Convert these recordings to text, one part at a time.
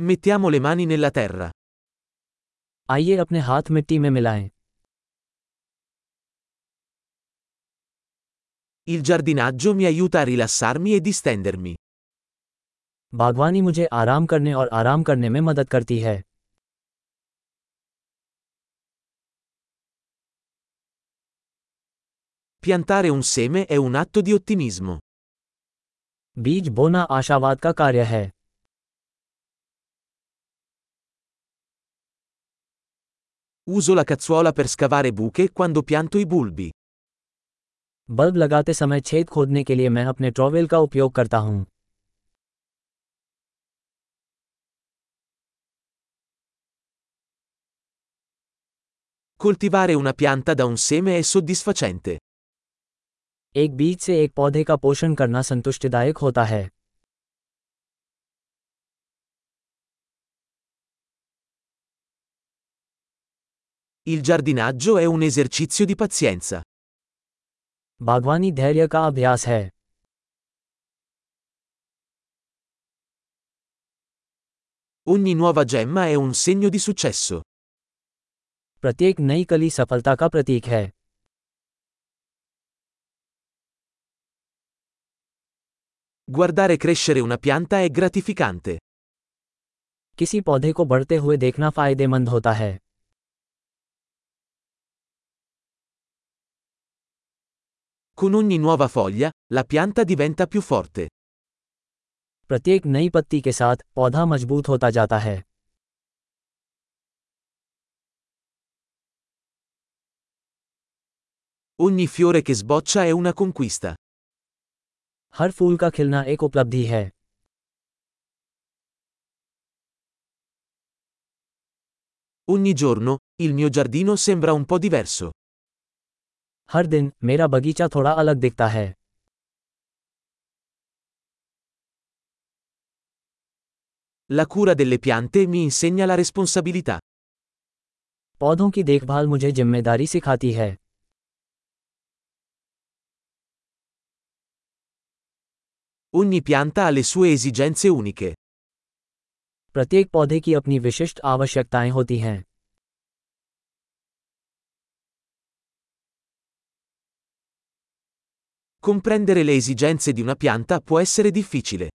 Mettiamo le mani nella terra. आइए अपने हाथ मिट्टी में मिलाएं Il giardinaggio mi aiuta a rilassarmi e distendermi. बागवानी मुझे आराम करने और आराम करने में मदद करती है Piantare un seme è un atto di ottimismo. बीज बोना आशावाद का कार्य है Uso la cazzuola per scavare buche quando pianto i bulbi. Bulb लगाते समय छेद खोदने के लिए मैं अपने ट्रॉवेल का उपयोग करता हूं Coltivare una pianta da un seme è soddisfacente. एक बीज से एक पौधे का पोषण करना संतुष्टिदायक होता है Il giardinaggio è un esercizio di pazienza. बागवानी धैर्य का अभ्यास है Ogni nuova gemma è un segno di successo. प्रत्येक नई कली सफलता का प्रतीक है Guardare crescere una pianta è gratificante. किसी पौधे को बढ़ते हुए देखना फायदेमंद होता है Con ogni nuova foglia, la pianta diventa più forte. प्रत्येक नई पत्ती के साथ पौधा मजबूत होता जाता है Ogni fiore che sboccia è una conquista. हर फूल का खिलना एक उपलब्धि है Ogni giorno, il mio giardino sembra un po' diverso. हर दिन मेरा बगीचा थोड़ा अलग दिखता है La cura delle piante mi insegna la responsabilità. पौधों की देखभाल मुझे ज़िम्मेदारी सिखाती है Ogni pianta ha le sue esigenze uniche. प्रत्येक पौधे की अपनी विशिष्ट आवश्यकताएँ होती हैं Comprendere le esigenze di una pianta può essere difficile.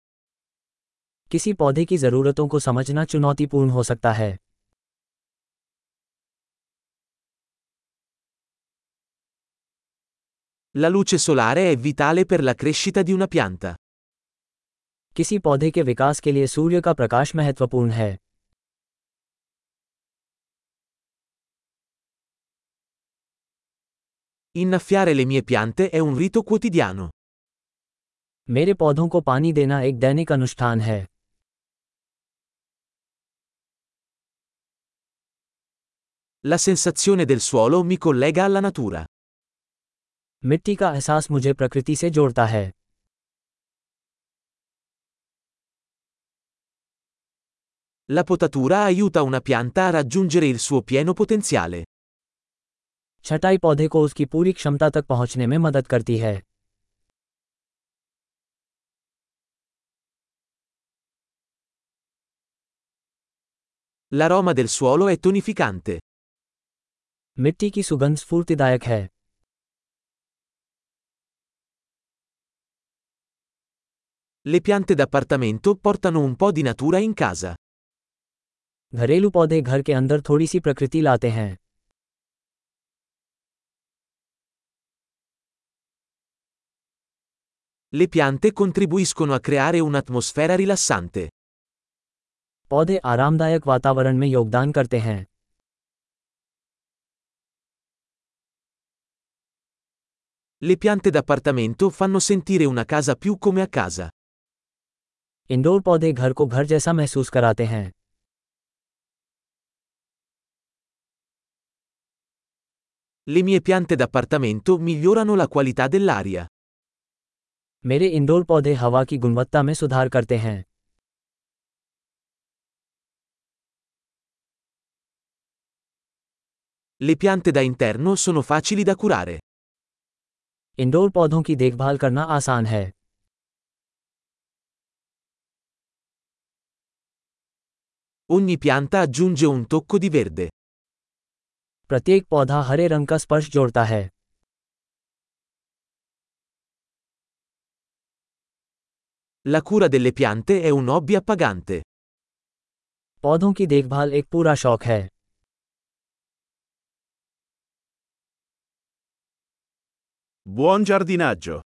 किसी पौधे की ज़रूरतों को समझना चुनौतीपूर्ण हो सकता है La luce solare è vitale per la crescita di una pianta. किसी पौधे के विकास के लिए सूर्य का प्रकाश महत्वपूर्ण है Innaffiare le mie piante è un rito quotidiano. मेरे पौधों को पानी देना एक दैनिक अनुष्ठान है La sensazione del suolo mi collega alla natura. मिट्टी का एहसास मुझे प्रकृति से जोड़ता है La potatura aiuta una pianta a raggiungere il suo pieno potenziale. छटाई पौधे को उसकी पूरी क्षमता तक पहुँचने में मदद करती है L'aroma del suolo è tonificante. मिट्टी की सुगंध स्फूर्तिदायक है Le piante d'appartamento portano un po' di natura in casa. घरेलू पौधे घर के अंदर थोड़ी सी प्रकृति लाते हैं Le piante contribuiscono a creare un'atmosfera rilassante. पौधे आरामदायक वातावरण में योगदान करते हैं Le piante d'appartamento fanno sentire una casa più come a casa. Indoor पौधे घर को घर जैसा महसूस कराते हैं Le mie piante d'appartamento migliorano la qualità dell'aria. मेरे इंडोर पौधे हवा की गुणवत्ता में सुधार करते हैं Le piante da interno sono facili da curare. Indoor पौधों की देखभाल करना आसान है Ogni pianta aggiunge un tocco di verde. प्रत्येक पौधा हरे रंग का स्पर्श जोड़ता है La cura delle piante è un hobby appagante. पौधों की देखभाल एक पूरा शौक है Buon giardinaggio!